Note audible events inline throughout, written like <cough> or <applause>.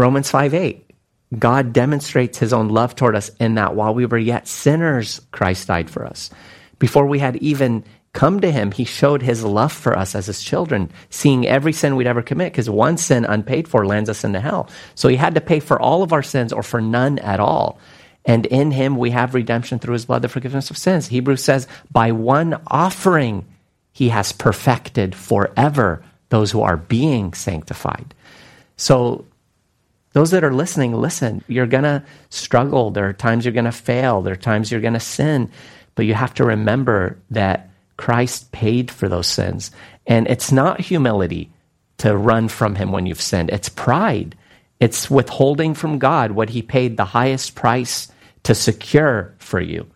Romans 5 8. God demonstrates his own love toward us in that while we were yet sinners, Christ died for us. Before we had even come to him, he showed his love for us as his children, seeing every sin we'd ever commit, because one sin unpaid for lands us into hell. So he had to pay for all of our sins or for none at all. And in him we have redemption through his blood, the forgiveness of sins. Hebrews says, by one offering, he has perfected forever those who are being sanctified. So those that are listening, listen. You're going to struggle. There are times you're going to fail. There are times you're going to sin. But you have to remember that Christ paid for those sins. And it's not humility to run from him when you've sinned, it's pride. It's withholding from God what he paid the highest price to secure for you.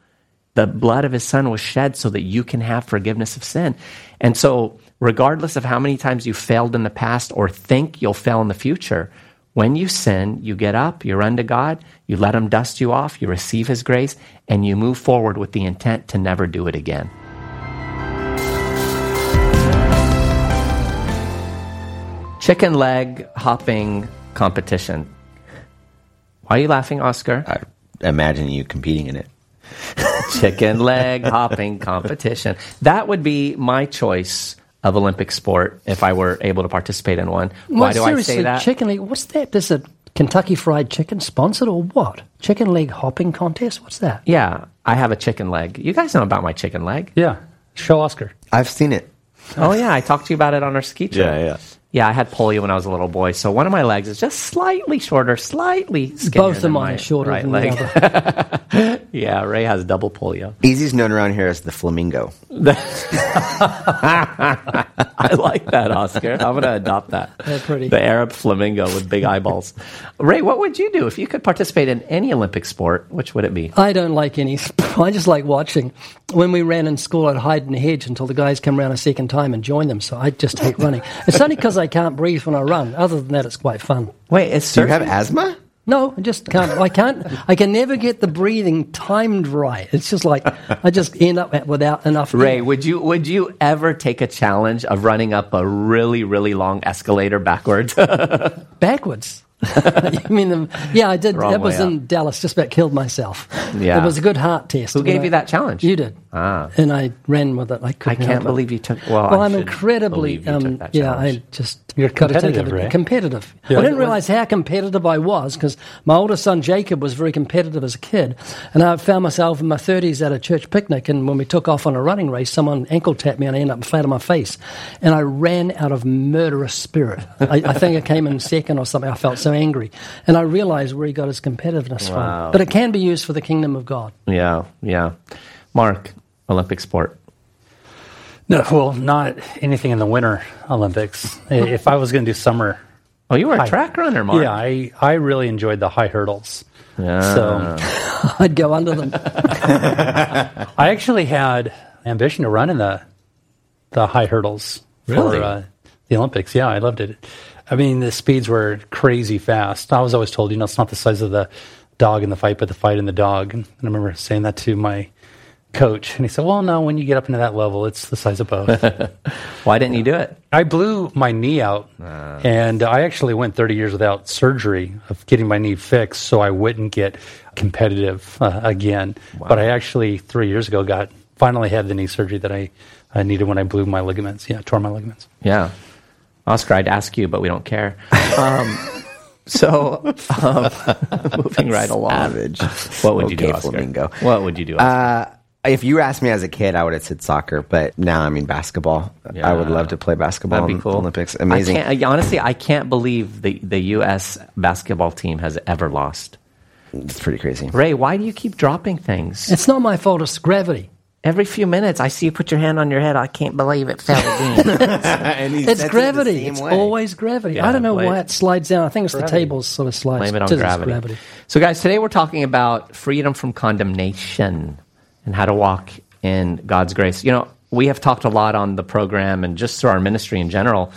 The blood of his son was shed so that you can have forgiveness of sin. And so, regardless of how many times you failed in the past or think you'll fail in the future, when you sin, you get up, you run to God, you let Him dust you off, you receive His grace, and you move forward with the intent to never do it again. Chicken leg hopping competition. Why are you laughing, Oscar? I imagine you competing in it. <laughs> Chicken leg hopping competition. That would be my choice of Olympic sport if I were able to participate in one. Well, Why do I say that? Chicken leg. What's that? This a Kentucky Fried Chicken sponsored or what? Chicken leg hopping contest? What's that? yeah, I have a chicken leg. You guys know about my chicken leg. Yeah. Show Oscar. I've seen it. Oh yeah, I talked to you about it on our ski trip. yeah. Yeah, I had polio when I was a little boy, so one of my legs is just slightly shorter, slightly skinnier Both of mine my are shorter right than leg. the other. <laughs> yeah, Ray has double polio. Easy's known around here as the flamingo. <laughs> <laughs> I like that, Oscar. I'm going to adopt that. They're pretty. The Arab flamingo with big eyeballs. Ray, what would you do if you could participate in any Olympic sport? Which would it be? I don't like any. Sport. I just like watching. When we ran in school, I'd hide in the hedge until the guys come around a second time and join them. So I just hate running. It's only because I can't breathe when I run. Other than that, it's quite fun. Wait, is Do you have asthma? No, I just can't. I can't. I can never get the breathing timed right. It's just like I just end up without enough. Ray, air. would you would you ever take a challenge of running up a really really long escalator backwards? <laughs> backwards. <laughs> you mean the? Yeah, I did. Wrong that was way in Dallas. Just about killed myself. Yeah. it was a good heart test. Who gave I- you that challenge? You did. Ah. and I ran with it. I I couldn't. I can't help it. believe you took. Well, Well, I I'm incredibly, believe um, yeah. I just You're competitive, right? Competitive. Yeah. I didn't realize how competitive I was because my older son Jacob was very competitive as a kid, and I found myself in my 30s at a church picnic, and when we took off on a running race, someone ankle tapped me, and I ended up flat on my face, and I ran out of murderous spirit. I, I think I came in second or something. I felt so angry, and I realized where he got his competitiveness Wow. from. But it can be used for the kingdom of God. Yeah, yeah. Mark, Olympic sport. No, well, not anything in the Winter Olympics. If I was going to do summer, Oh, you were a track runner, Mark. yeah, I, I really enjoyed the high hurdles. Yeah. So <laughs> I'd go under them. <laughs> I actually had ambition to run in the the high hurdles Really? for uh, the Olympics. Yeah, I loved it. I mean, the speeds were crazy fast. I was always told, you know, it's not the size of the dog in the fight, but the fight in the dog. And I remember saying that to my coach, and he said, "Well, no, when you get up into that level, it's the size of both." <laughs> Why didn't you do it? I blew my knee out, and I actually went 30 years without surgery of getting my knee fixed, so I wouldn't get competitive uh, again. But I actually three years ago got finally had the knee surgery that I, I needed when I blew my ligaments. Yeah, tore my ligaments. Yeah. Oscar, I'd ask you, but we don't care. Um, <laughs> so, um, <laughs> moving right along. Savage. What would you do, Oscar? flamingo. What would you do? Oscar? Uh, if you asked me as a kid, I would have said soccer, but now I mean basketball. Yeah. I would love to play basketball That'd be in cool. the Olympics. Amazing. I can't, I, honestly, I can't believe the, the U.S. basketball team has ever lost. It's pretty crazy. Ray, why do you keep dropping things? It's not my fault. It's gravity. Every few minutes, I see you put your hand on your head. I can't believe it fell again. <laughs> It's sets it gravity. It's way. always gravity. Yeah, I don't know why it slides down. I think it's the tables sort of slides. Blame it on Just gravity. So, guys, today we're talking about freedom from condemnation and how to walk in God's grace. You know, we have talked a lot on the program and just through our ministry in general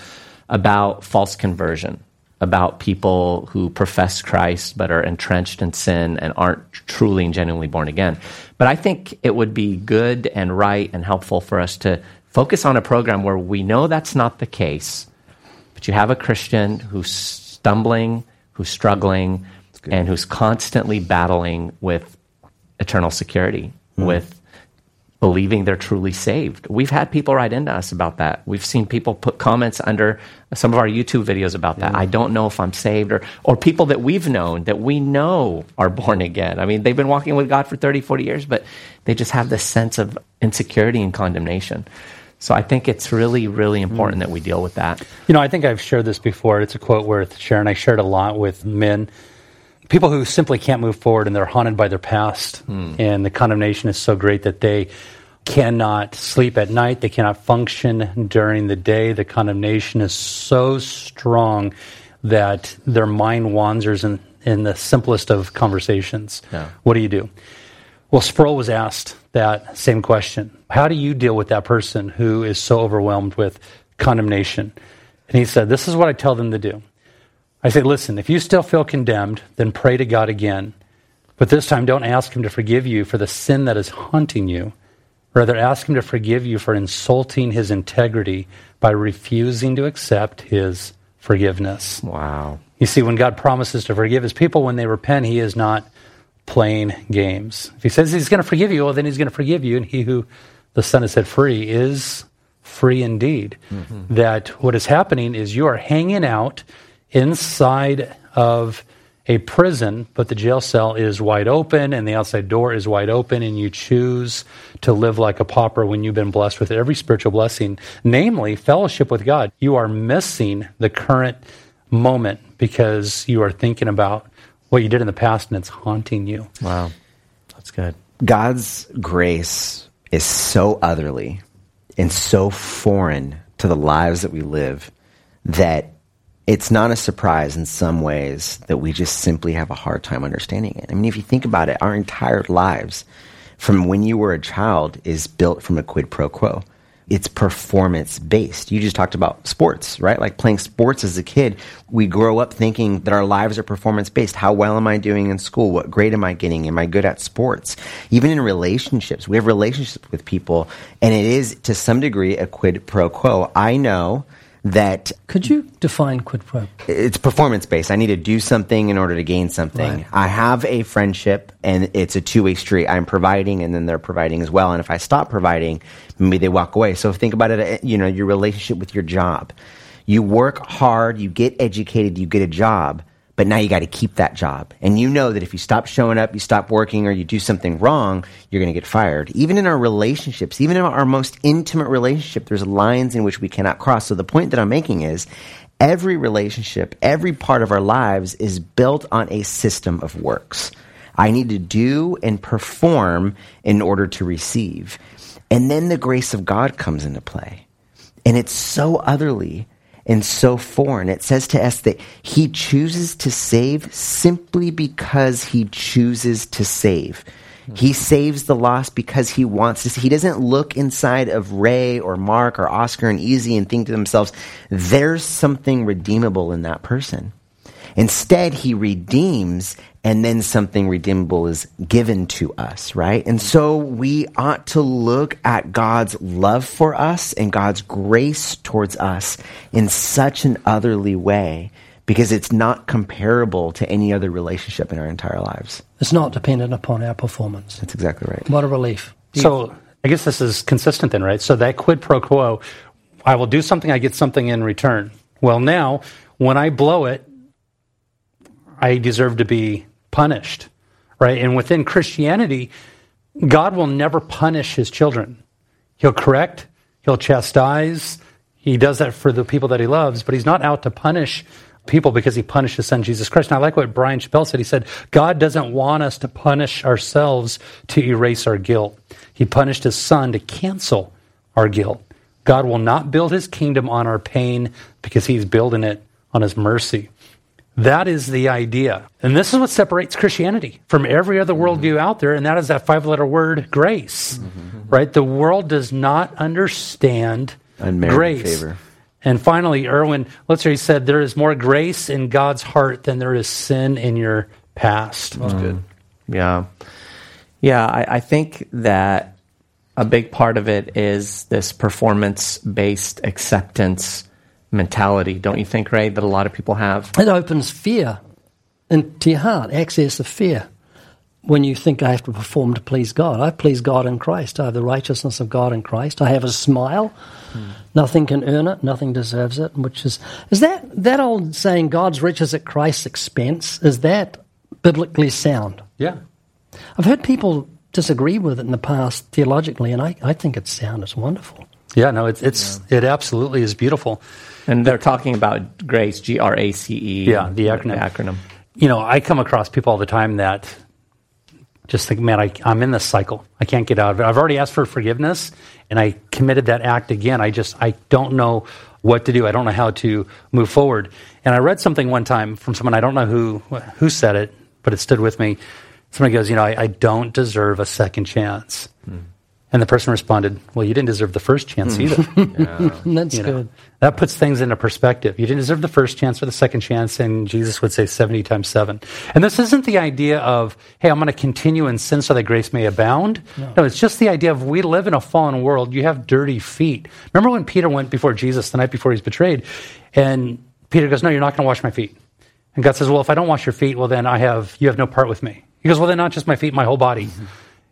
about false conversion, about people who profess Christ but are entrenched in sin and aren't truly and genuinely born again. But I think it would be good and right and helpful for us to focus on a program where we know that's not the case, but you have a Christian who's stumbling, who's struggling and who's constantly battling with eternal security, Mm-hmm. with believing they're truly saved. We've had people write into us about that. We've seen people put comments under some of our YouTube videos about that. I don't know if I'm saved or or people that we've known that we know are born again. I mean, they've been walking with God for 30, 40 years, but they just have this sense of insecurity and condemnation. So I think it's really, really important mm. that we deal with that. You know, I think I've shared this before. It's a quote worth sharing. I shared a lot with men, people who simply can't move forward and they're haunted by their past. Hmm. And the condemnation is so great that they cannot sleep at night, they cannot function during the day. The condemnation is so strong that their mind wanders in, in the simplest of conversations. Yeah. What do you do? Well, Sproul was asked that same question. How do you deal with that person who is so overwhelmed with condemnation? And he said, This is what I tell them to do. I say, Listen, if you still feel condemned, then pray to God again. But this time, don't ask Him to forgive you for the sin that is haunting you. Rather, ask Him to forgive you for insulting His integrity by refusing to accept His forgiveness. Wow. You see, when God promises to forgive his people when they repent, he is not playing games. If he says he's going to forgive you, well, then he's going to forgive you. And he who the Son has set free is free indeed. Mm-hmm. That what is happening is you are hanging out inside of a prison, but the jail cell is wide open and the outside door is wide open, and you choose to live like a pauper when you've been blessed with every spiritual blessing, namely fellowship with God. You are missing the current moment because you are thinking about what you did in the past and it's haunting you. Wow. That's good. God's grace is so otherly and so foreign to the lives that we live that it's not a surprise in some ways that we just simply have a hard time understanding it. I mean, if you think about it, our entire lives, from when you were a child, is built from a quid pro quo. It's performance based. You just talked about sports, right? Like playing sports as a kid, we grow up thinking that our lives are performance based. How well am I doing in school? What grade am I getting? Am I good at sports? Even in relationships, we have relationships with people, and it is to some degree a quid pro quo. I know that Could you define quid pro? it's performance based. I need to do something in order to gain something. Right. I have a friendship and it's a two way street. I'm providing and then they're providing as well. And if I stop providing, maybe they walk away. So think about it, uh, you know, your relationship with your job. You work hard, you get educated, you get a job, but now you got to keep that job. And you know that if you stop showing up, you stop working, or you do something wrong, you're going to get fired. Even in our relationships, even in our most intimate relationship, there's lines in which we cannot cross. So the point that I'm making is every relationship, every part of our lives is built on a system of works. I need to do and perform in order to receive. And then the grace of God comes into play. And it's so otherly and so foreign. It says to us that he chooses to save simply because he chooses to save. He saves the lost because he wants to. He doesn't look inside of Ray or Mark or Oscar and Easy and think to themselves, there's something redeemable in that person. Instead, he redeems and then something redeemable is given to us, right? And so we ought to look at God's love for us and God's grace towards us in such an otherly way because it's not comparable to any other relationship in our entire lives. It's not dependent upon our performance. That's exactly right. What a relief. So I guess this is consistent then, right? So that quid pro quo, I will do something, I get something in return. Well, now, when I blow it, I deserve to be punished, right? And within Christianity, God will never punish his children. He'll correct, he'll chastise. He does that for the people that he loves, but he's not out to punish people because he punished his son Jesus Christ. And I like what Bryan Chapell said. He said, God doesn't want us to punish ourselves to erase our guilt. He punished his son to cancel our guilt. God will not build his kingdom on our pain because he's building it on his mercy. That is the idea. And this is what separates Christianity from every other mm-hmm. worldview out there, and that is that five letter word, grace. Mm-hmm. Right? The world does not understand Unmerited grace. favor. And finally, Erwin Lutzer said, There is more grace in God's heart than there is sin in your past. That's good. Yeah. Yeah, I, I think that a big part of it is this performance based acceptance mentality, don't you think, Ray, that a lot of people have? It opens fear into your heart, access of fear. When you think I have to perform to please God, I please God in Christ. I have the righteousness of God in Christ. I have a smile. Hmm. Nothing can earn it. Nothing deserves it. Which is is that that old saying? God's riches at Christ's expense. Is that biblically sound? Yeah. I've heard people disagree with it in the past theologically, and I, I think it's sound. It's wonderful. Yeah, no, it's it's yeah. it absolutely is beautiful. And they're talking about grace, G R A C E. Yeah, the acronym. The acronym. You know, I come across people all the time that just think, man, I, I'm in this cycle. I can't get out of it. I've already asked for forgiveness, and I committed that act again. I just I don't know what to do. I don't know how to move forward. And I read something one time from someone I don't know who who said it, but it stood with me. Somebody goes, you know, I, I don't deserve a second chance. Mm. And the person responded, Well, you didn't deserve the first chance hmm. either. <laughs> yeah. That's you know, good. That puts things into perspective. You didn't deserve the first chance or the second chance, and Jesus would say 70 times 7. And this isn't the idea of, hey, I'm going to continue in sin so that grace may abound. No. no, it's just the idea of we live in a fallen world. You have dirty feet. Remember when Peter went before Jesus the night before he's betrayed? And Peter goes, No, you're not going to wash my feet. And God says, Well, if I don't wash your feet, well, then I have, you have no part with me. He goes, Well, then not just my feet, my whole body. Mm-hmm.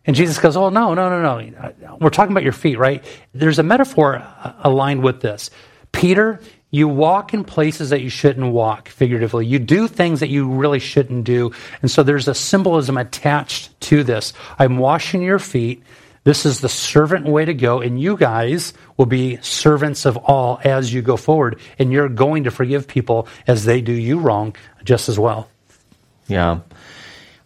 And Jesus goes, Oh, no, no, no, no. We're talking about your feet, right? There's a metaphor uh, aligned with this. Peter, you walk in places that you shouldn't walk, figuratively. You do things that you really shouldn't do. And so there's a symbolism attached to this. I'm washing your feet. This is the servant way to go. And you guys will be servants of all as you go forward. And you're going to forgive people as they do you wrong just as well. Yeah.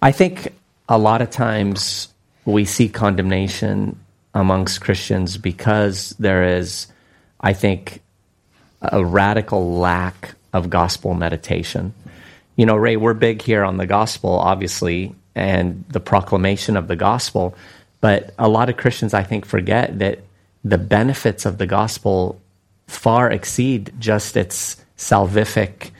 I think a lot of times we see condemnation amongst Christians because there is, I think, a radical lack of gospel meditation. You know, Ray, we're big here on the gospel, obviously, and the proclamation of the gospel, but a lot of Christians, I think, forget that the benefits of the gospel far exceed just its salvific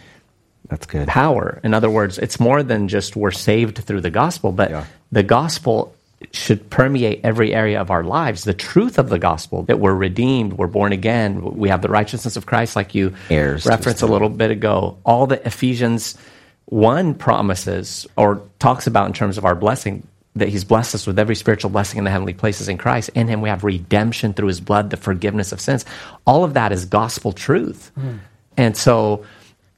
that's good. power. In other words, it's more than just we're saved through the gospel, but yeah. the gospel should permeate every area of our lives. The truth of the gospel that we're redeemed, we're born again, we have the righteousness of Christ, like you Heirs referenced a little bit ago. All the Ephesians 1 promises or talks about in terms of our blessing that he's blessed us with every spiritual blessing in the heavenly places in Christ. In him we have redemption through his blood, the forgiveness of sins. All of that is gospel truth. Mm. And so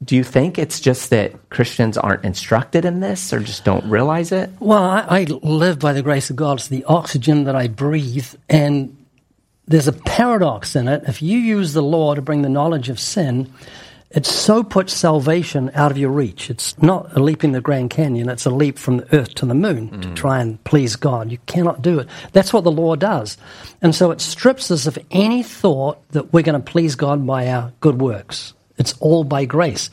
do you think it's just that Christians aren't instructed in this or just don't realize it? Well, I, I, live by the grace of God. It's the oxygen that I breathe. And there's a paradox in it. If you use the law to bring the knowledge of sin, it so puts salvation out of your reach. It's not a leap in the Grand Canyon, it's a leap from the earth to the moon mm. to try and please God. You cannot do it. That's what the law does. And so it strips us of any thought that we're going to please God by our good works. It's all by grace.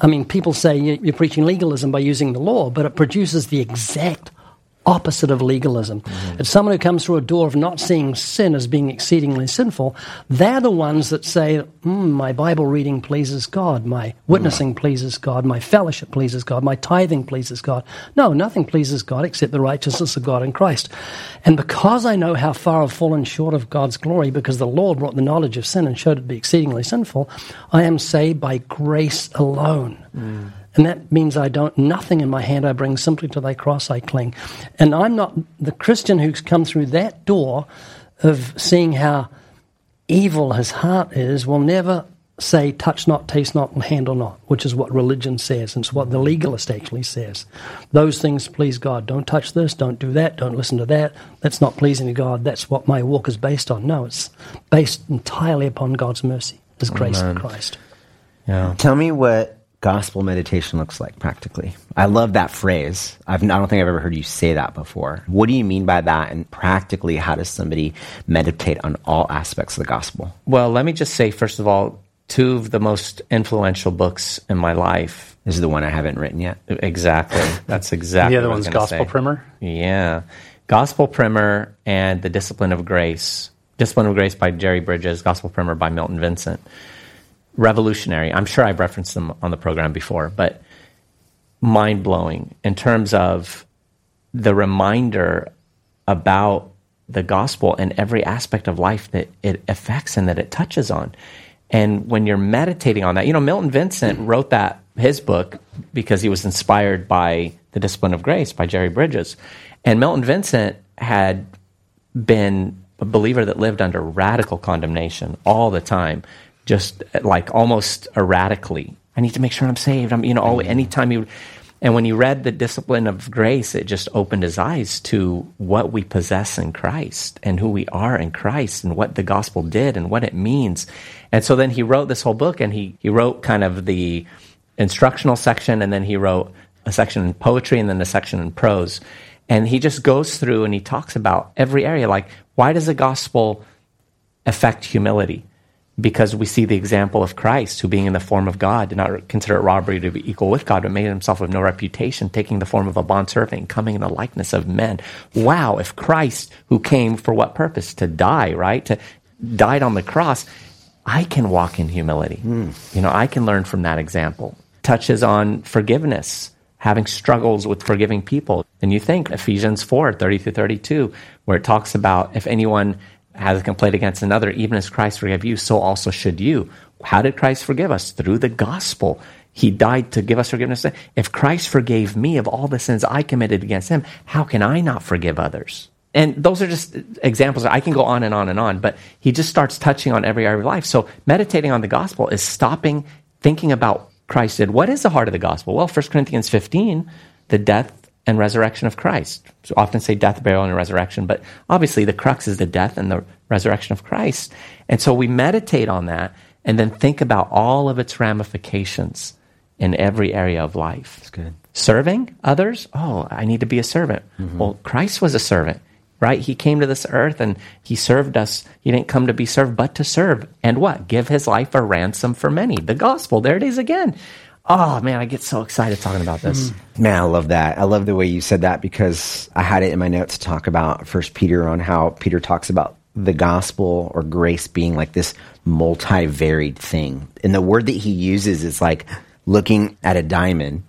I mean, people say you're preaching legalism by using the law, but it produces the exact opposite of legalism. Mm-hmm. It's someone who comes through a door of not seeing sin as being exceedingly sinful. They're the ones that say, mm, My Bible reading pleases God, my witnessing mm-hmm. pleases God, my fellowship pleases God, my tithing pleases God. No, nothing pleases God except the righteousness of God in Christ. And because I know how far I've fallen short of God's glory, because the Lord brought the knowledge of sin and showed it to be exceedingly sinful, I am saved by grace alone. Mm. And that means I don't, nothing in my hand I bring, simply to thy cross I cling. And I'm not the Christian who's come through that door of seeing how evil his heart is, will never say, touch not, taste not, and handle not, which is what religion says. And it's what the legalist actually says. Those things please God. Don't touch this, don't do that, don't listen to that. That's not pleasing to God. That's what my walk is based on. No, it's based entirely upon God's mercy, His grace Amen. in Christ. Yeah. Tell me what gospel meditation looks like practically. I love that phrase. I've, I don't think I've ever heard you say that before. What do you mean by that? And practically, how does somebody meditate on all aspects of the gospel? Well, let me just say, first of all, two of the most influential books in my life. This is the one I haven't written yet. Exactly. That's exactly. the other one's Gospel say. Primer. Yeah, Gospel Primer and The Discipline of Grace. Discipline of Grace by Jerry Bridges. Gospel Primer by Milton Vincent revolutionary. I'm sure I've referenced them on the program before, but mind blowing in terms of the reminder about the gospel and every aspect of life that it affects and that it touches on. And when you're meditating on that, you know, Milton Vincent wrote that his book because he was inspired by The Discipline of Grace by Jerry Bridges. And Milton Vincent had been a believer that lived under radical condemnation all the time, just like almost erratically. I need to make sure I'm saved. I'm, you know, all, mm-hmm. anytime you, and when he read the discipline of grace, it just opened his eyes to what we possess in Christ and who we are in Christ and what the gospel did and what it means. And so then he wrote this whole book and he, he wrote kind of the instructional section and then he wrote a section in poetry and then a section in prose. And he just goes through and he talks about every area. Like, why does the gospel affect humility? Because we see the example of Christ, who being in the form of God, did not consider it robbery to be equal with God, but made himself of no reputation, taking the form of a bondservant, coming in the likeness of men. Wow, if Christ, who came for what purpose? To die, right? To died on the cross, I can walk in humility. Mm. You know, I can learn from that example. Touches on forgiveness having struggles with forgiving people. And you think Ephesians 4 30 through 32, where it talks about if anyone has a complaint against another, even as Christ forgave you, so also should you. How did Christ forgive us? Through the gospel. He died to give us forgiveness. If Christ forgave me of all the sins I committed against him, how can I not forgive others? And those are just examples. I can go on and on and on, but he just starts touching on every area of life. So meditating on the gospel is stopping, thinking about Christ did. What is the heart of the gospel? Well, 1 Corinthians 15, the death and resurrection of Christ. So often say death, burial, and resurrection, but obviously the crux is the death and the resurrection of Christ. And so we meditate on that and then think about all of its ramifications in every area of life. That's good. Serving others? Oh, I need to be a servant. Mm-hmm. Well, Christ was a servant right? He came to this earth and he served us. He didn't come to be served, but to serve. And what? Give his life a ransom for many. The gospel. There it is again. Oh man, I get so excited talking about this. Mm. Man, I love that. I love the way you said that because I had it in my notes to talk about First Peter on how Peter talks about the gospel or grace being like this multi-varied thing. And the word that he uses is like looking at a diamond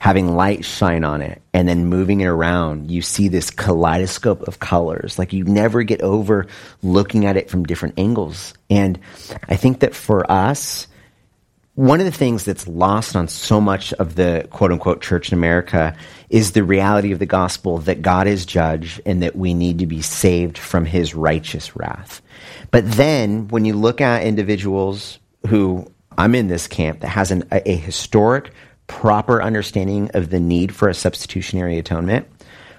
having light shine on it and then moving it around, you see this kaleidoscope of colors. Like you never get over looking at it from different angles. And I think that for us, one of the things that's lost on so much of the quote unquote church in America is the reality of the gospel that God is judge and that we need to be saved from his righteous wrath. But then when you look at individuals who I'm in this camp that has an, a, a historic proper understanding of the need for a substitutionary atonement,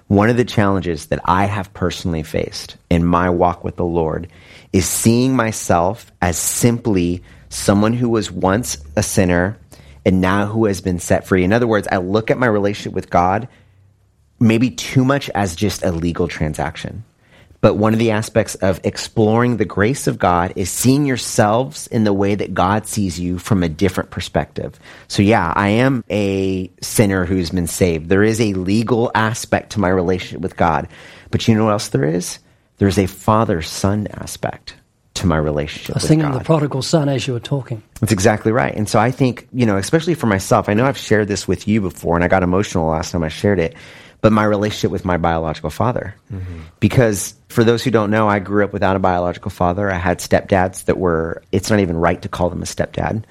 one of the challenges that I have personally faced in my walk with the Lord is seeing myself as simply someone who was once a sinner and now who has been set free. In other words, I look at my relationship with God maybe too much as just a legal transaction. But one of the aspects of exploring the grace of God is seeing yourselves in the way that God sees you from a different perspective. So, yeah, I am a sinner who's been saved. There is a legal aspect to my relationship with God. But you know what else there is? There's a father son aspect to my relationship. I was thinking of the prodigal son as you were talking. That's exactly right. And so I think, you know, especially for myself, I know I've shared this with you before and I got emotional last time I shared it but my relationship with my biological father. Mm-hmm. Because for those who don't know, I grew up without a biological father. I had stepdads that were, it's not even right to call them a stepdad.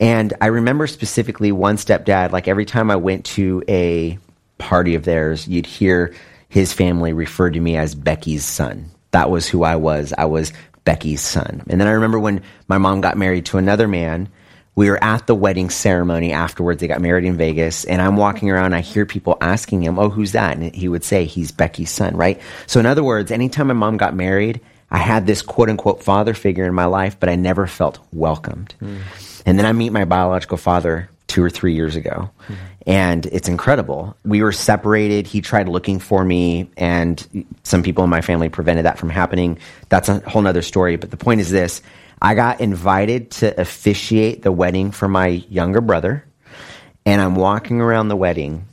And I remember specifically one stepdad, like every time I went to a party of theirs, you'd hear his family refer to me as Becky's son. That was who I was. I was Becky's son. And then I remember when my mom got married to another man, we were at the wedding ceremony afterwards. They got married in Vegas, and I'm walking around. I hear people asking him, "Oh, who's that?" And he would say, "He's Becky's son." Right. So, in other words, anytime my mom got married, I had this quote unquote father figure in my life, but I never felt welcomed. Mm. And then I meet my biological father two or three years ago, mm. And it's incredible. We were separated. He tried looking for me, and some people in my family prevented that from happening. That's a whole other story. But the point is this I got invited to officiate the wedding for my younger brother, and I'm walking around the wedding,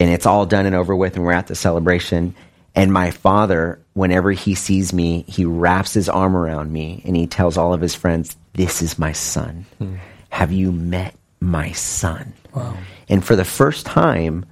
and it's all done and over with, and we're at the celebration. And my father, whenever he sees me, he wraps his arm around me and he tells all of his friends, This is my son. Hmm. Have you met my son? Wow. And for the first time,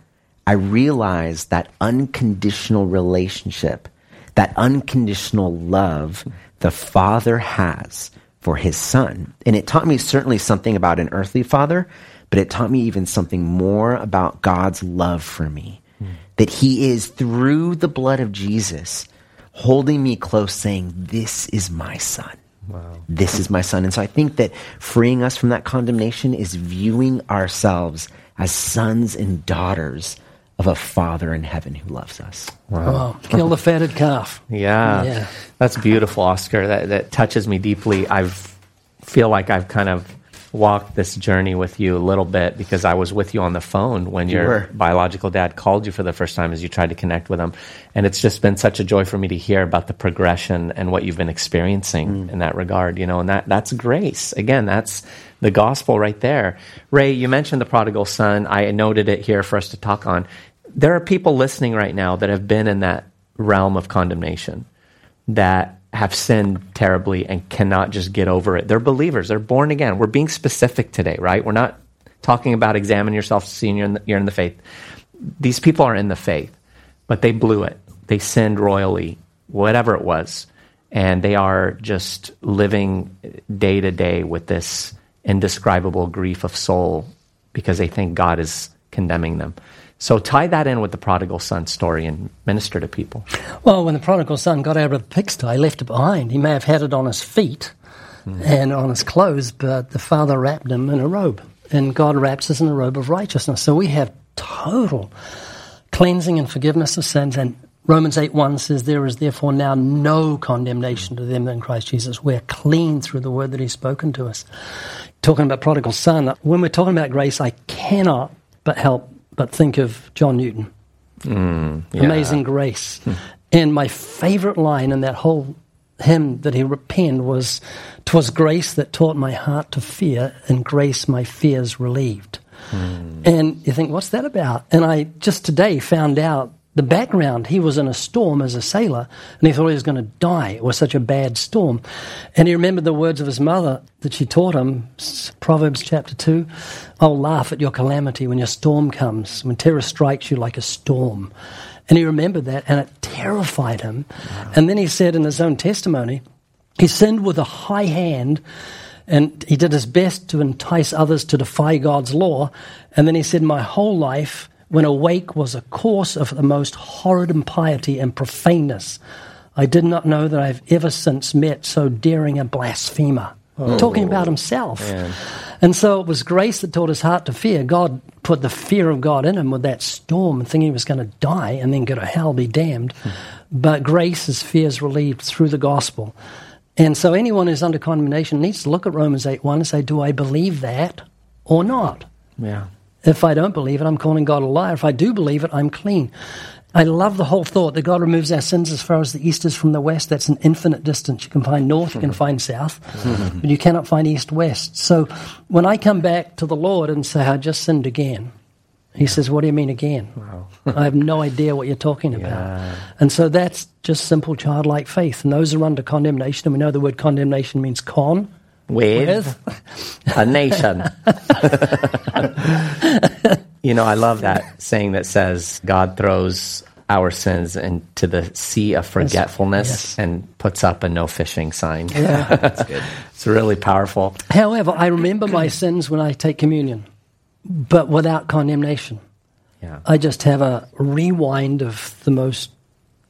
I realized that unconditional relationship, that unconditional love the Father has for his son. And it taught me certainly something about an earthly father, but it taught me even something more about God's love for me. Mm. That he is through the blood of Jesus holding me close, saying, This is my son. Wow. This is my son. And so I think that freeing us from that condemnation is viewing ourselves as sons and daughters of a father in heaven who loves us. Wow. Oh, kill the fatted calf. Yeah. yeah. That's beautiful, Oscar. That, that touches me deeply. I feel like I've kind of walked this journey with you a little bit because I was with you on the phone when your biological dad called you for the first time as you tried to connect with him. And it's just been such a joy for me to hear about the progression and what you've been experiencing mm. in that regard, you know, and that, that's grace. Again, that's the gospel right there. Ray, you mentioned the prodigal son. I noted it here for us to talk on. There are people listening right now that have been in that realm of condemnation that have sinned terribly and cannot just get over it. They're believers. They're born again. We're being specific today, right? We're not talking about examine yourself, seeing you're in, the, you're in the faith. These people are in the faith, but they blew it. They sinned royally, whatever it was. And they are just living day to day with this indescribable grief of soul because they think God is condemning them. So tie that in with the prodigal son story and minister to people. Well, when the prodigal son got out of the pigsty, he left it behind. He may have had it on his feet mm. and on his clothes, but the father wrapped him in a robe. And God wraps us in a robe of righteousness. So we have total cleansing and forgiveness of sins. And Romans 8 1 says, There is therefore now no condemnation to them in Christ Jesus. We're clean through the word that He's spoken to us. Talking about prodigal son, when we're talking about grace, I cannot but help but think of John Newton. Mm, yeah. Amazing Grace. And my favorite line in that whole hymn that he penned was, "Twas grace that taught my heart to fear, and grace my fears relieved." Mm. And you think, what's that about? And I just today found out the background, he was in a storm as a sailor, and he thought he was going to die. It was such a bad storm. And he remembered the words of his mother that she taught him, Proverbs chapter 2. I'll laugh at your calamity when your storm comes, when terror strikes you like a storm. And he remembered that, and it terrified him. Wow. And then he said in his own testimony, he sinned with a high hand and he did his best to entice others to defy God's law. And then he said, My whole life when awake was a course of the most horrid impiety and profaneness. I did not know that I've ever since met so daring a blasphemer. Oh, talking about himself. Man. And so it was grace that taught his heart to fear. God put the fear of God in him with that storm, thinking he was going to die and then go to hell, be damned. Hmm. But grace is fears relieved through the gospel. And so anyone who's under condemnation needs to look at Romans 8 1 and say, Do I believe that or not? Yeah. If I don't believe it, I'm calling God a liar. If I do believe it, I'm clean. I love the whole thought that God removes our sins as far as the east is from the west. That's an infinite distance. You can find north, you can <laughs> find south, but you cannot find east west. So when I come back to the Lord and say, I just sinned again, he says, What do you mean again? Wow. <laughs> I have no idea what you're talking about. Yeah. And so that's just simple childlike faith. And those are under condemnation. And we know the word condemnation means con, with, with? a nation. <laughs> you know, I love that saying that says God throws our sins into the sea of forgetfulness yes. and puts up a no fishing sign. Yeah, <laughs> that's good. It's really powerful. However, I remember my sins when I take communion, but without condemnation. Yeah. I just have a rewind of the most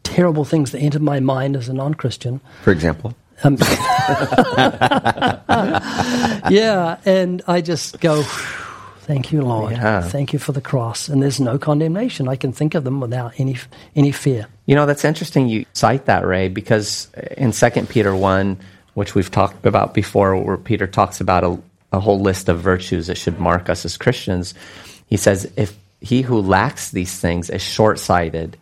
terrible things that entered my mind as a non Christian. For example? Um, <laughs> yeah, and I just go, thank you, Lord. Yeah. Thank you for the cross. And there's no condemnation. I can think of them without any any fear. You know, that's interesting you cite that, Ray, because in 2 Peter 1, which we've talked about before, where Peter talks about a, a whole list of virtues that should mark us as Christians, he says, if he who lacks these things is short sighted,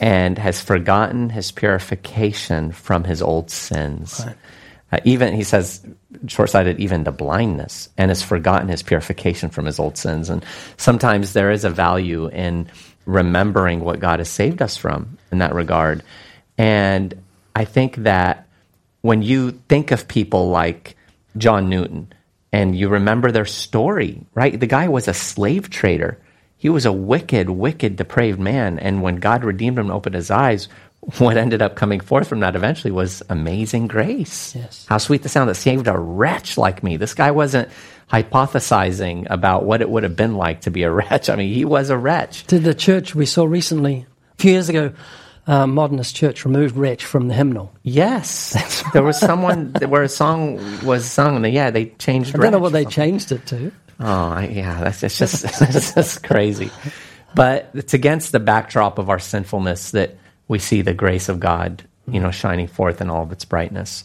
and has forgotten his purification from his old sins. Right. Uh, even, he says, short sighted, even to blindness, and has forgotten his purification from his old sins. And sometimes there is a value in remembering what God has saved us from in that regard. And I think that when you think of people like John Newton and you remember their story, right? The guy was a slave trader he was a wicked, wicked, depraved man. And when God redeemed him and opened his eyes, what ended up coming forth from that eventually was amazing grace. Yes. How sweet the sound that saved a wretch like me. This guy wasn't hypothesizing about what it would have been like to be a <laughs> wretch. I mean, he was a wretch. To the church we saw recently, a few years ago, uh, Modernist Church removed wretch from the hymnal. Yes. <laughs> There was someone where a song was sung, and yeah, they changed I don't know what they something. changed it to. Oh, yeah, that's it's just <laughs> it's just crazy. But it's against the backdrop of our sinfulness that we see the grace of God, you know, shining forth in all of its brightness.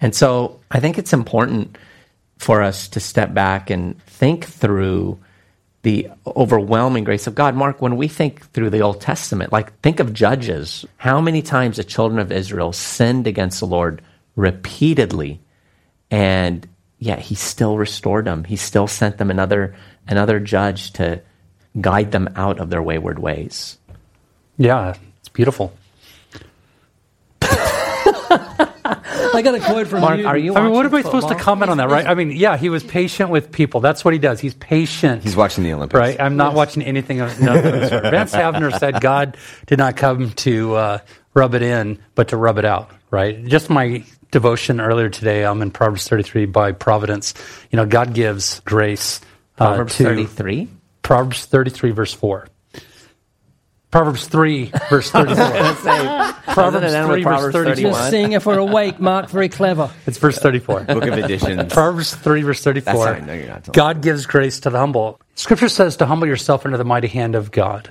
And so I think it's important for us to step back and think through the overwhelming grace of God. Mark, when we think through the Old Testament, like think of Judges, how many times the children of Israel sinned against the Lord repeatedly, and yet he still restored them. He still sent them another another judge to guide them out of their wayward ways. Yeah, it's beautiful. <laughs> I got a quote from Mark, you. are you I mean, what am watching I supposed to comment on that, right? I mean, yeah, he was patient with people. That's what he does. He's patient. He's watching the Olympics. Right, I'm not watching anything of none of this. <laughs> Vance Havner said God did not come to uh, rub it in, but to rub it out. Right, just my devotion earlier today. I'm in Proverbs 33 by Providence. You know, God gives grace. uh, Proverbs 33? Proverbs 33 verse four. Proverbs 3 verse <laughs> 34. Proverbs Proverbs 3 Proverbs 32. 31. Just seeing if we're awake, Mark. Very clever. It's verse 34. <laughs> Book of Editions. Proverbs 3, verse 34. That's fine. No, you're not telling God gives grace to the humble. Scripture says to humble yourself under the mighty hand of God.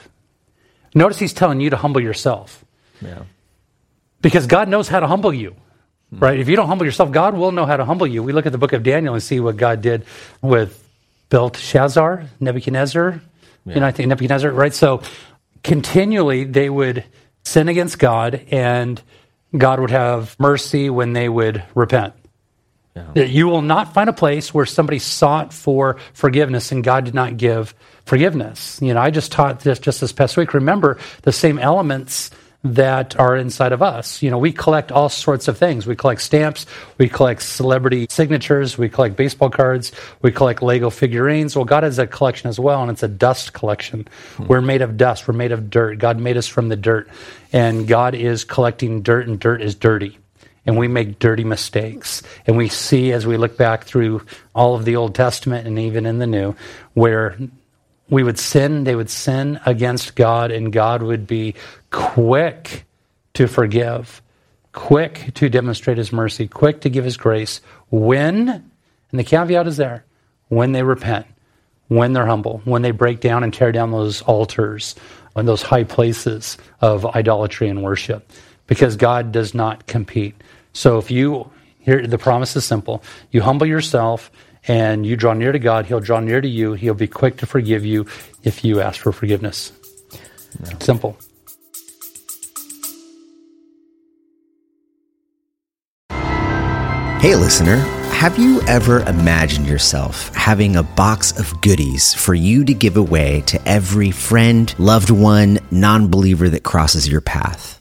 Notice he's telling you to humble yourself Yeah. because God knows how to humble you. Hmm. Right? If you don't humble yourself, God will know how to humble you. We look at the book of Daniel and see what God did with Belteshazzar, Nebuchadnezzar. You know, I think Nebuchadnezzar, right? So continually they would sin against God and God would have mercy when they would repent. That you will not find a place where somebody sought for forgiveness and God did not give forgiveness. You know, I just taught this just this past week. Remember the same elements that are inside of us. You know, we collect all sorts of things. We collect stamps, we collect celebrity signatures, we collect baseball cards, we collect Lego figurines. Well, God has a collection as well, and it's a dust collection. Hmm. We're made of dust, we're made of dirt. God made us from the dirt, and God is collecting dirt, and dirt is dirty and we make dirty mistakes. And we see as we look back through all of the Old Testament and even in the New, where we would sin, they would sin against God, and God would be quick to forgive, quick to demonstrate his mercy, quick to give his grace when, and the caveat is there, when they repent, when they're humble, when they break down and tear down those altars and those high places of idolatry and worship, because God does not compete. So if you, here, the promise is simple you humble yourself and you draw near to God, He'll draw near to you. He'll be quick to forgive you if you ask for forgiveness. Simple. Hey, listener, have you ever imagined yourself having a box of goodies for you to give away to every friend, loved one, non believer that crosses your path?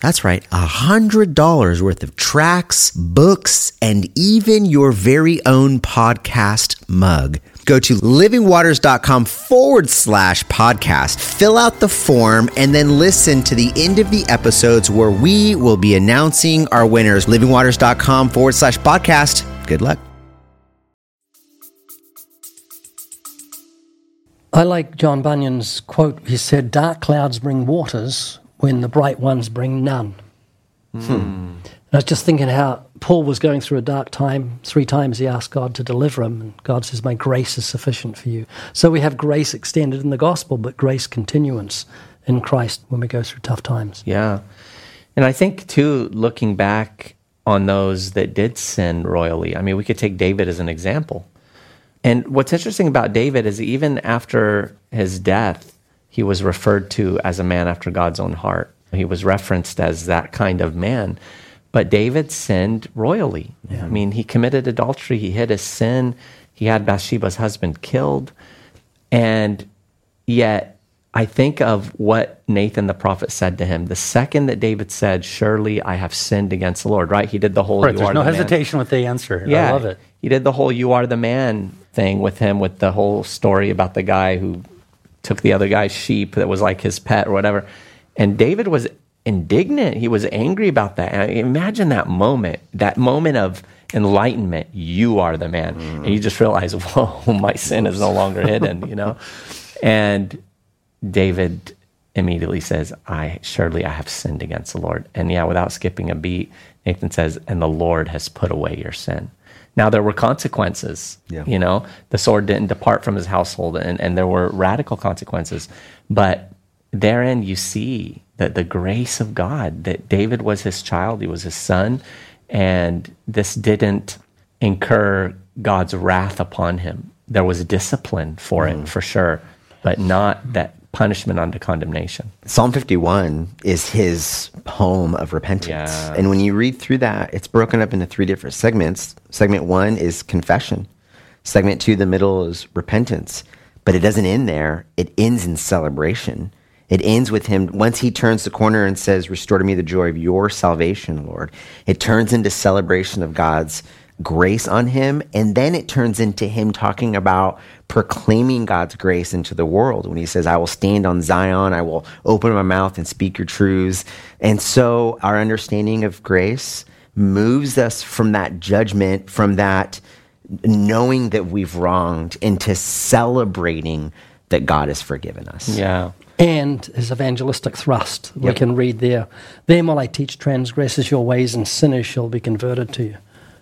That's right, a hundred dollars worth of tracts, books, and even your very own podcast mug. Go to livingwaters.com forward slash podcast, fill out the form, and then listen to the end of the episodes where we will be announcing our winners. Livingwaters.com forward slash podcast. Good luck. I like John Bunyan's quote. He said, Dark clouds bring waters when the bright ones bring none. Hmm. And I was just thinking how Paul was going through a dark time. Three times he asked God to deliver him, and God says, My grace is sufficient for you. So we have grace extended in the gospel, but grace continuance in Christ when we go through tough times. Yeah. And I think, too, looking back on those that did sin royally, I mean, we could take David as an example. And what's interesting about David is even after his death, he was referred to as a man after God's own heart. He was referenced as that kind of man. But David sinned royally. I mean, he committed adultery, he hid his sin, he had Bathsheba's husband killed. And yet, I think of what Nathan the prophet said to him. The second that David said, Surely I have sinned against the Lord, right? He did the whole Right, "You there's are no the man." hesitation with the answer. Yeah, I love it. He did the whole "You are the man" thing with him, with the whole story about the guy who took the other guy's sheep that was like his pet or whatever. And David was indignant. He was angry about that. And imagine that moment, that moment of enlightenment. You are the man, and you just realize, <laughs> whoa, my sin is no longer hidden. You know, and David immediately says, I surely I have sinned against the Lord. And yeah, without skipping a beat, Nathan says, and the Lord has put away your sin. Now there were consequences. Yeah. You know, the sword didn't depart from his household and, and there were radical consequences. But therein you see that the grace of God, that David was his child, he was his son, and this didn't incur God's wrath upon him. There was discipline for it, mm. for sure, but not that punishment unto condemnation. Psalm 51 is his poem of repentance. Yeah. And when you read through that, it's broken up into three different segments. Segment one is confession, segment two, the middle is repentance. But it doesn't end there, it ends in celebration. It ends with him, once he turns the corner and says, Restore to me the joy of your salvation, Lord, it turns into celebration of God's grace on him. And then it turns into him talking about proclaiming God's grace into the world when he says, I will stand on Zion, I will open my mouth and speak your truths. And so our understanding of grace moves us from that judgment, from that knowing that we've wronged, into celebrating that God has forgiven us. Yeah. and his evangelistic thrust. We Yep. can read there. Then will I teach transgressors your ways, and sinners shall be converted to you.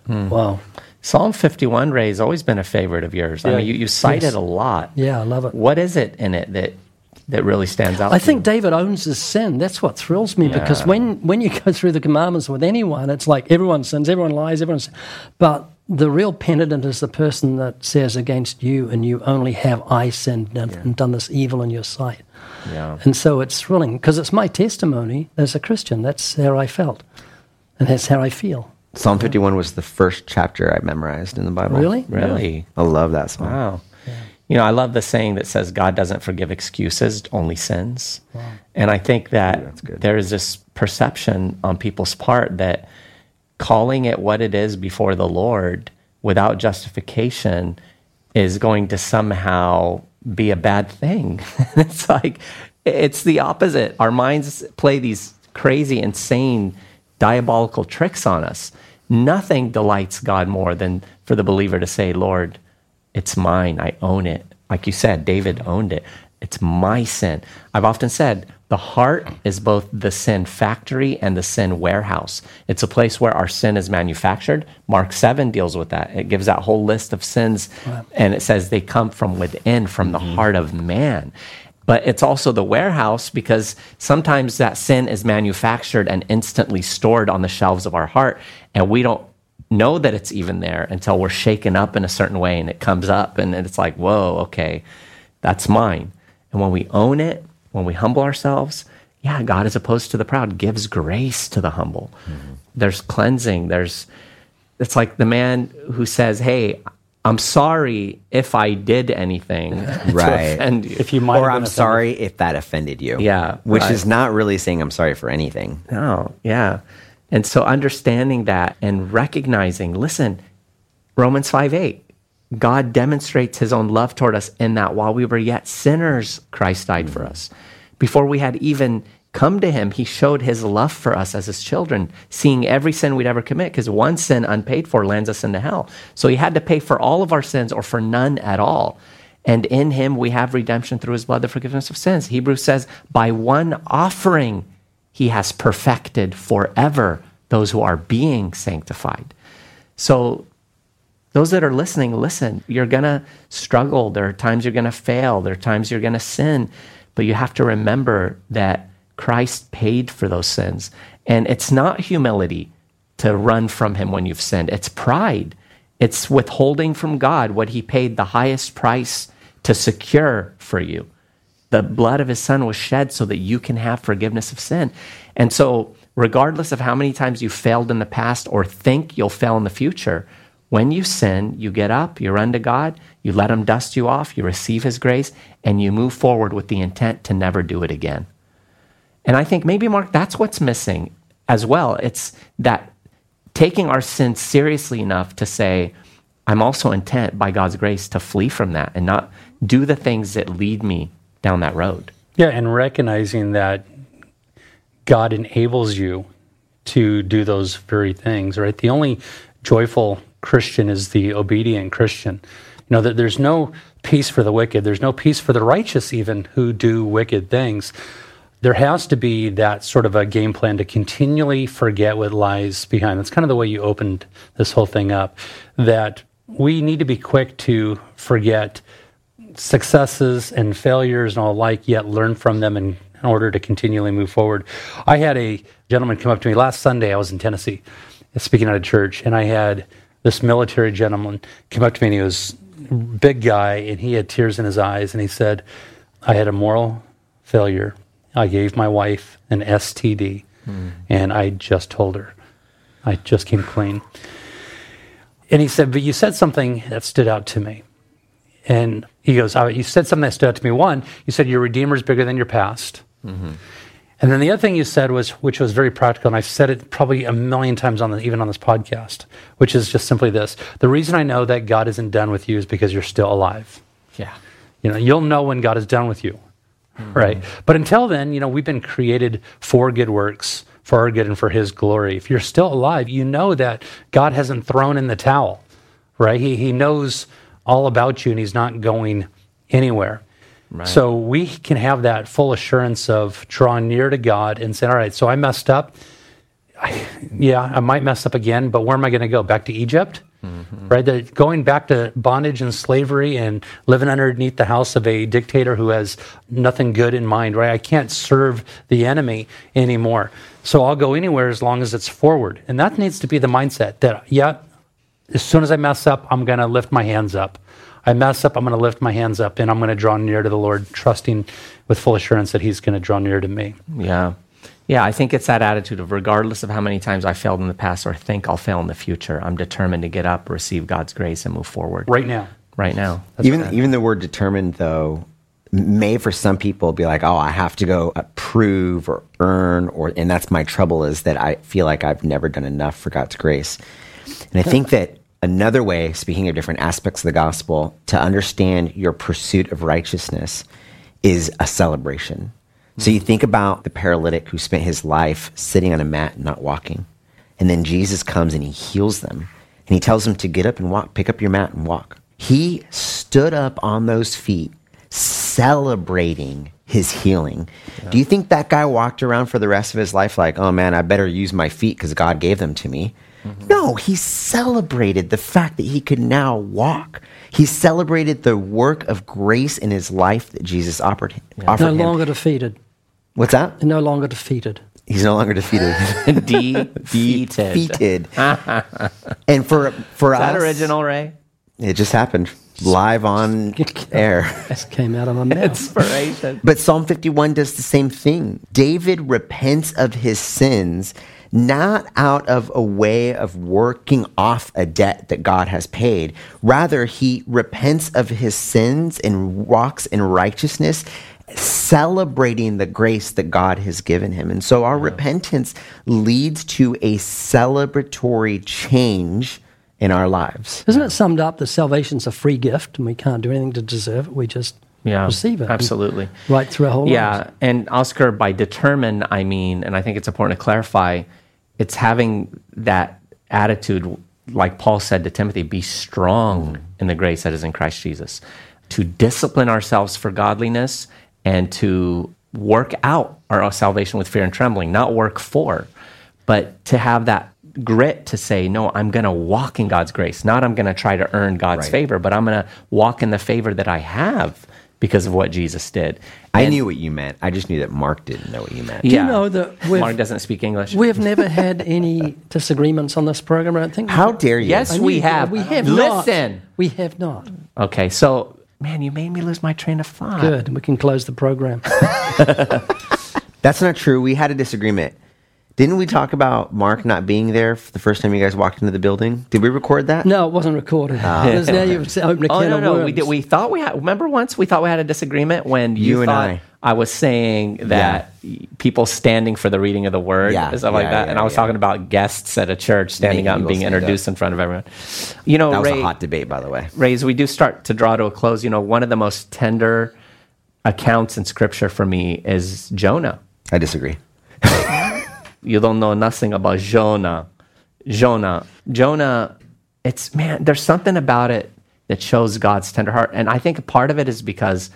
Hmm. Wow. Psalm 51, Ray, has always been a favorite of yours. I mean, you, you cite Yes. it a lot. Yeah, I love it. What is it in it that, that really stands out? I think you? David owns his sin. That's what thrills me because when, when you <laughs> go through the commandments with anyone, it's like everyone sins, everyone lies, everyone. Sins. But the real penitent is the person that says against you and you only have I sinned and, and done this evil in your sight. Yeah. And so it's thrilling because it's my testimony as a Christian. That's how I felt, and that's how I feel. Psalm 51 was the first chapter I memorized in the Bible. Really? Really? I love that song. Wow. You know, I love the saying that says God doesn't forgive excuses, only sins. Wow. And I think that good. there is this perception on people's part that calling it what it is before the Lord without justification is going to somehow be a bad thing. <laughs> it's like, it's the opposite. Our minds play these crazy, insane, diabolical tricks on us. Nothing delights God more than for the believer to say, Lord, it's mine. I own it. Like you said, David owned it. It's my sin. I've often said the heart is both the sin factory and the sin warehouse. It's a place where our sin is manufactured. Mark 7 deals with that. It gives that whole list of sins, and it says they come from within, from the mm-hmm. heart of man. But it's also the warehouse because sometimes that sin is manufactured and instantly stored on the shelves of our heart, and we don't know that it's even there until we're shaken up in a certain way and it comes up and it's like, whoa, okay, that's mine. And when we own it, when we humble ourselves, yeah, God, as opposed to the proud, gives grace to the humble. Mm-hmm. There's cleansing. There's, it's like the man who says, hey, I'm sorry if I did anything <laughs> Right. to offend you. If you might Or have I'm been sorry if that offended you. Yeah, Which right. is not really saying I'm sorry for anything. No, yeah. And so understanding that and recognizing, listen, Romans 5 8, God demonstrates his own love toward us in that while we were yet sinners, Christ died for mm. us. Before we had even come to him, he showed his love for us as his children, seeing every sin we'd ever commit, because one sin unpaid for lands us into hell. So he had to pay for all of our sins or for none at all. And in him we have redemption through his blood, the forgiveness of sins. Hebrews says, by one offering, he has perfected forever those who are being sanctified. So, those that are listening, listen, you're going to struggle. There are times you're going to fail. There are times you're going to sin. But you have to remember that Christ paid for those sins. And it's not humility to run from him when you've sinned, it's pride. It's withholding from God what he paid the highest price to secure for you the blood of his son was shed so that you can have forgiveness of sin. And so regardless of how many times you failed in the past or think you'll fail in the future, when you sin, you get up, you run to God, you let Him dust you off, you receive His grace, and you move forward with the intent to never do it again. And I think maybe, Mark, that's what's missing as well. It's that taking our sin seriously enough to say, I'm also intent by God's grace to flee from that and not do the things that lead me down that road. Yeah, and recognizing that God enables you to do those very things, right? The only joyful Christian is the obedient Christian. You know, that there's no peace for the wicked, there's no peace for the righteous, even who do wicked things. There has to be that sort of a game plan to continually forget what lies behind. That's kind of the way you opened this whole thing up. That we need to be quick to forget successes and failures and all like, yet learn from them in, in order to continually move forward. I had a gentleman come up to me last Sunday. I was in Tennessee speaking at a church, and I had this military gentleman come up to me, and he was a big guy, and he had tears in his eyes, and he said, I had a moral failure. I gave my wife an STD, mm. and I just told her. I just came clean. And he said, But you said something that stood out to me. And he goes, oh, You said something that stood out to me. One, you said your Redeemer is bigger than your past. Mm-hmm. And then the other thing you said was, which was very practical, and I've said it probably a million times on the, even on this podcast, which is just simply this: the reason I know that God isn't done with you is because you're still alive. Yeah, you know, you'll know when God is done with you, mm-hmm. right? But until then, you know, we've been created for good works, for our good and for His glory. If you're still alive, you know that God hasn't thrown in the towel, right? He He knows all about you, and He's not going anywhere. Right. So we can have that full assurance of drawing near to God and saying, all right, so I messed up. I, yeah, I might mess up again, but where am I going to go? Back to Egypt? Mm-hmm. Right? That going back to bondage and slavery and living underneath the house of a dictator who has nothing good in mind, right? I can't serve the enemy anymore. So I'll go anywhere as long as it's forward. And that needs to be the mindset that, yeah, as soon as I mess up, I'm going to lift my hands up. I mess up, I'm going to lift my hands up and I'm going to draw near to the Lord, trusting with full assurance that He's going to draw near to me. Yeah. Yeah, I think it's that attitude of regardless of how many times I failed in the past or think I'll fail in the future, I'm determined to get up, receive God's grace, and move forward. Right now. Right now. That's even right. even the word determined though may for some people be like, oh, I have to go prove or earn, or and that's my trouble is that I feel like I've never done enough for God's grace. And I think that another way, speaking of different aspects of the gospel, to understand your pursuit of righteousness is a celebration. So you think about the paralytic who spent his life sitting on a mat and not walking. And then Jesus comes and he heals them. And he tells them to get up and walk, pick up your mat and walk. He stood up on those feet, celebrating his healing. Yeah. Do you think that guy walked around for the rest of his life like, oh man, I better use my feet because God gave them to me? Mm-hmm. No, he celebrated the fact that he could now walk. He celebrated the work of grace in his life that Jesus offered, yeah. offered no him. longer defeated. What's that? No longer defeated. He's no longer defeated. <laughs> defeated. defeated. <laughs> and for for Is us, that original, Ray? It just happened live on <laughs> air. This came out of my mouth. Inspiration. But Psalm 51 does the same thing. David repents of his sins not out of a way of working off a debt that God has paid. Rather, he repents of his sins and walks in righteousness, celebrating the grace that God has given him. And so our yeah. repentance leads to a celebratory change in our lives. Isn't it summed up that salvation's a free gift and we can't do anything to deserve it? We just yeah, receive it. Absolutely. Right through our whole yeah, lives. and Oscar, by determine, I mean, and I think it's important to clarify, it's having that attitude, like Paul said to Timothy, be strong in the grace that is in Christ Jesus. To discipline ourselves for godliness and to work out our salvation with fear and trembling, not work for, but to have that grit to say, no, I'm going to walk in God's grace, not I'm going to try to earn God's right. favor, but I'm going to walk in the favor that I have because of what Jesus did. I knew what you meant. I just knew that Mark didn't know what you meant. Yeah. you know that Mark doesn't speak English? We've never had any disagreements on this program, I don't think. How dare you? Yes, we have. We have Listen. Not. We have not. Okay, so, man, you made me lose my train of thought. Good. We can close the program. <laughs> <laughs> That's not true. We had a disagreement. Didn't we talk about Mark not being there for the first time you guys walked into the building? Did we record that? No, it wasn't recorded. Ah. Because now you've <laughs> opened a Oh no, of no, worms. we did. We thought we had. Remember once we thought we had a disagreement when you, You and thought I. was saying that people standing for the reading of the word Yeah, and stuff like that, yeah, and I was yeah. talking about guests at a church standing Making up and being introduced up. in front of everyone. You know, That was Ray, a hot debate, by the way. Ray, as we do start to draw to a close, you know, one of the most tender accounts in Scripture for me is Jonah. I disagree. <laughs> you don't know nothing about Jonah. Jonah. Jonah, it's, man, there's something about it that shows God's tender heart. And I think a part of it is because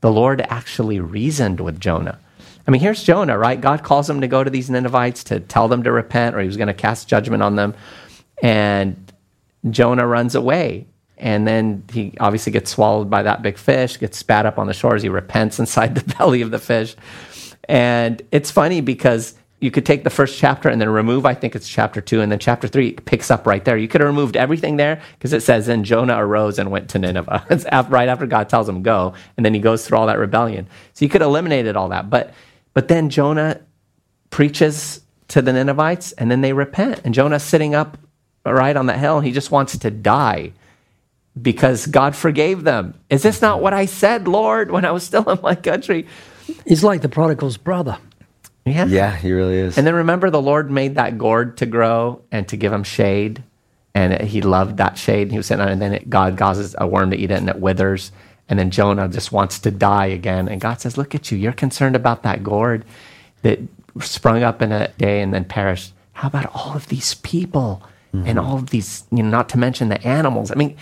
the Lord actually reasoned with Jonah. I mean, here's Jonah, right? God calls him to go to these Ninevites to tell them to repent or he was going to cast judgment on them. And Jonah runs away. And then he obviously gets swallowed by that big fish, gets spat up on the shores. He repents inside the <laughs> belly of the fish. And it's funny because you could take the first chapter and then remove, I think it's chapter two, and then chapter three picks up right there. You could have removed everything there because it says, Then Jonah arose and went to Nineveh. <laughs> It's right after God tells him, Go. And then he goes through all that rebellion. So you could have eliminated all that. But, but then Jonah preaches to the Ninevites and then they repent. And Jonah's sitting up right on that hill and he just wants to die because God forgave them. Is this not what I said, Lord, when I was still in my country? He's like the prodigal's brother. Yeah. Yeah, he really is. And then remember, the Lord made that gourd to grow and to give him shade. And he loved that shade. And he was sitting on it. And then it, God causes a worm to eat it and it withers. And then Jonah just wants to die again. And God says, Look at you. You're concerned about that gourd that sprung up in a day and then perished. How about all of these people and mm-hmm. all of these, you know, not to mention the animals? I mean,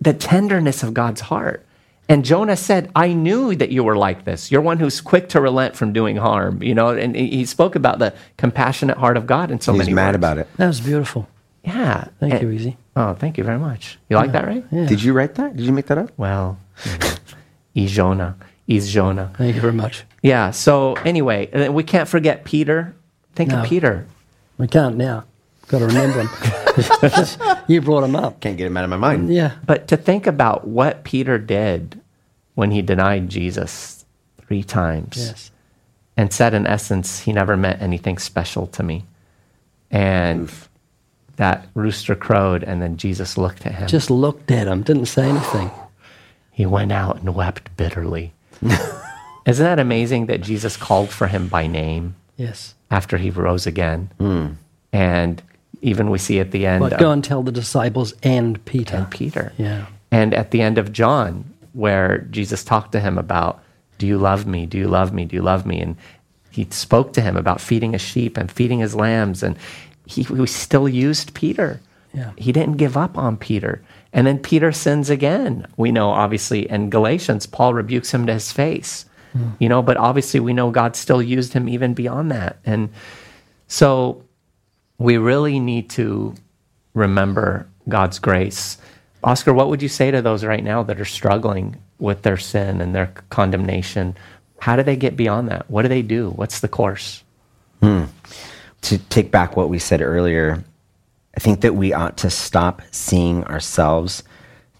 the tenderness of God's heart. And Jonah said, I knew that you were like this. You're one who's quick to relent from doing harm, you know, and he he spoke about the compassionate heart of God in so He's many He's mad words. about it. That was beautiful. Yeah. Thank And- you, Easy. Oh, thank you very much. You like that, right? Yeah. Did you write that? Did you make that up? Well, <laughs> is Jonah. Is Jonah. Thank you very much. Yeah. So anyway, we can't forget Peter. Think No. of Peter. We can't now. Got to remember him. <laughs> you brought him up. Can't get him out of my mind. Yeah. But to think about what Peter did when he denied Jesus three times. Yes. and said in essence he never meant anything special to me and that rooster crowed and then jesus looked at him Just looked at him, didn't say anything. he went out and wept bitterly <laughs> isn't that amazing that jesus called for him by name Yes. after he rose again hmm. and even we see at the end But of- go and tell the disciples and Peter. and peter Yeah. and at the end of John, where Jesus talked to him about, Do you love me? Do you love me? Do you love me? And he spoke to him about feeding his sheep and feeding his lambs. And he, he still used Peter. Yeah. He didn't give up on Peter. And then Peter sins again. We know, obviously, in Galatians, Paul rebukes him to his face. Hmm. You know, but obviously, we know God still used him even beyond that. And so we really need to remember God's grace. Oscar, what would you say to those right now that are struggling with their sin and their condemnation? How do they get beyond that? What do they do? What's the course? Hmm. to take back what we said earlier, I think that we ought to stop seeing ourselves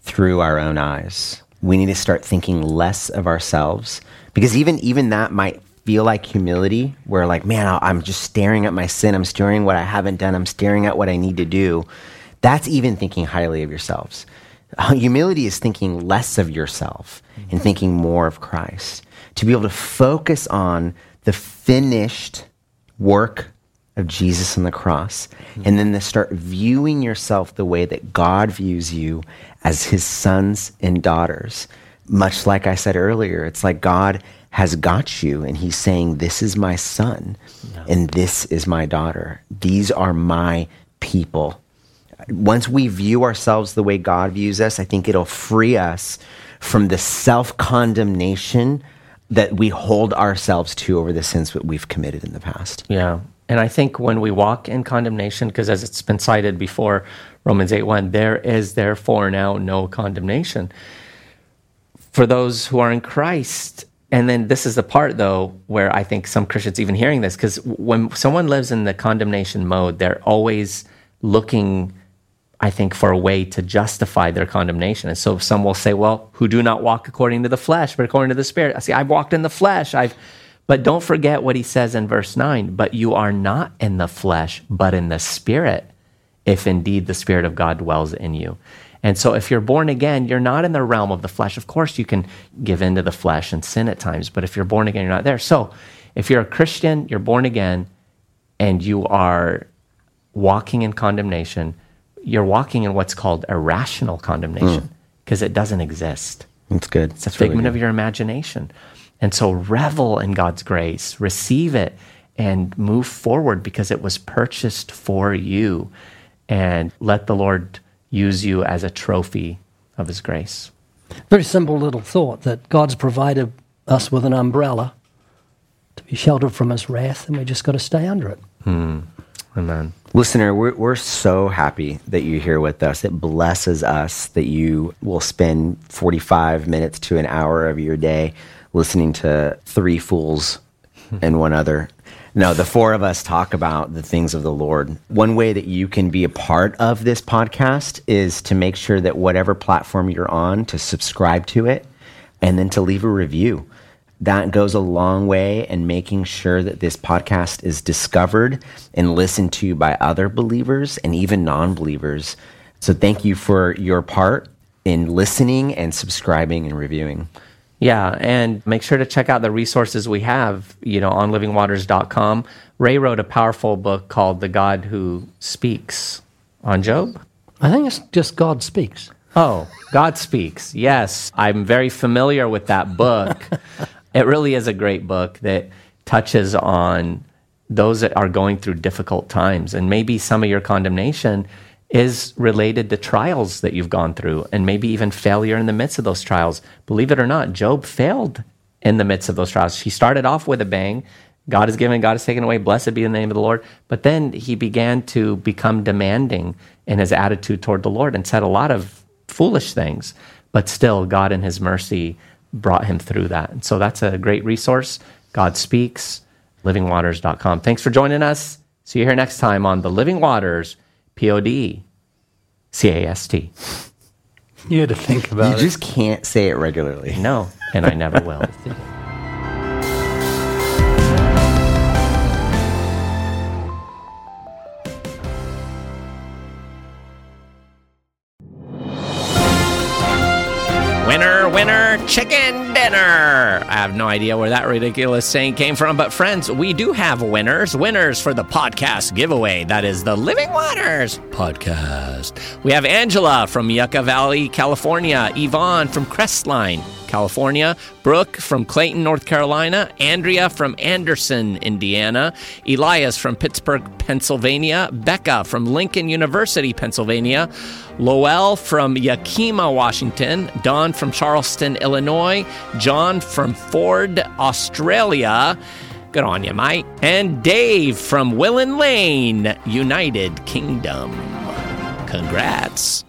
through our own eyes. We need to start thinking less of ourselves because even even that might feel like humility where like man i'm just staring at my sin i'm staring at what i haven't done i'm staring at what i need to do that's even thinking highly of yourselves. Uh, humility is thinking less of yourself and thinking more of christ. To be able to focus on the finished work of Jesus on the cross, and then to start viewing yourself the way that God views you as his sons and daughters. Much like I said earlier, it's like God has got you, and he's saying, This is my son, and this is my daughter. These are my people. Once we view ourselves the way God views us, I think it'll free us from the self condemnation that we hold ourselves to over the sins that we've committed in the past. Yeah. And I think when we walk in condemnation, because as it's been cited before, Romans 8 1, there is therefore now no condemnation for those who are in Christ. And then this is the part, though, where I think some Christians even hearing this, because when someone lives in the condemnation mode, they're always looking, I think, for a way to justify their condemnation. And so some will say, well, who do not walk according to the flesh, but according to the Spirit. I see, I've walked in the flesh. I've But don't forget what he says in verse 9 but you are not in the flesh, but in the spirit, if indeed the Spirit of God dwells in you. And so, if you're born again, you're not in the realm of the flesh. Of course, you can give into the flesh and sin at times, but if you're born again, you're not there. So, if you're a Christian, you're born again, and you are walking in condemnation, you're walking in what's called irrational condemnation hmm. because it doesn't exist. That's good. It's a figment of your imagination. And so revel in God's grace, receive it, and move forward because it was purchased for you. And let the Lord use you as a trophy of His grace. Very simple little thought that God's provided us with an umbrella to be sheltered from His wrath, and we just got to stay under it. Hmm. Amen. Listener, we're, we're so happy that you're here with us. It blesses us that you will spend 45 minutes to an hour of your day listening to three fools and one other. No, the four of us talk about the things of the Lord. One way that you can be a part of this podcast is to make sure that whatever platform you're on, to subscribe to it and then to leave a review that goes a long way in making sure that this podcast is discovered and listened to by other believers and even non believers. So, thank you for your part in listening and subscribing and reviewing. Yeah, and make sure to check out the resources we have, you know, on livingwaters.com. Ray wrote a powerful book called The God Who Speaks on Job. I think it's just God speaks. Oh, God Speaks. Yes, I'm very familiar with that book. <laughs> it really is a great book that touches on those that are going through difficult times. And maybe some of your condemnation is related to trials that you've gone through, and maybe even failure in the midst of those trials. Believe it or not, Job failed in the midst of those trials. He started off with a bang. God is given, God is taken away. Blessed be the name of the Lord. But then he began to become demanding in his attitude toward the Lord and said a lot of foolish things. But still, God in his mercy brought him through that. And so that's a great resource. God speaks, livingwaters.com. Thanks for joining us. See you here next time on the Living Waters P O D C A S T. You had to think You about it. You just can't say it regularly. No, and I never will. <laughs> no idea where that ridiculous saying came from, but friends, we do have winners. Winners for the podcast giveaway. That is the Living Waters podcast. We have Angela from Yucca Valley, California, Yvonne from Crestline, California, Brooke from Clayton, North Carolina, Andrea from Anderson, Indiana, Elias from Pittsburgh, Pennsylvania, Becca from Lincoln University, Pennsylvania, Lowell from Yakima, Washington, Don from Charleston, Illinois, John from Ford, Australia. Good on you, mate. And Dave from Willen Lane, United Kingdom. Congrats.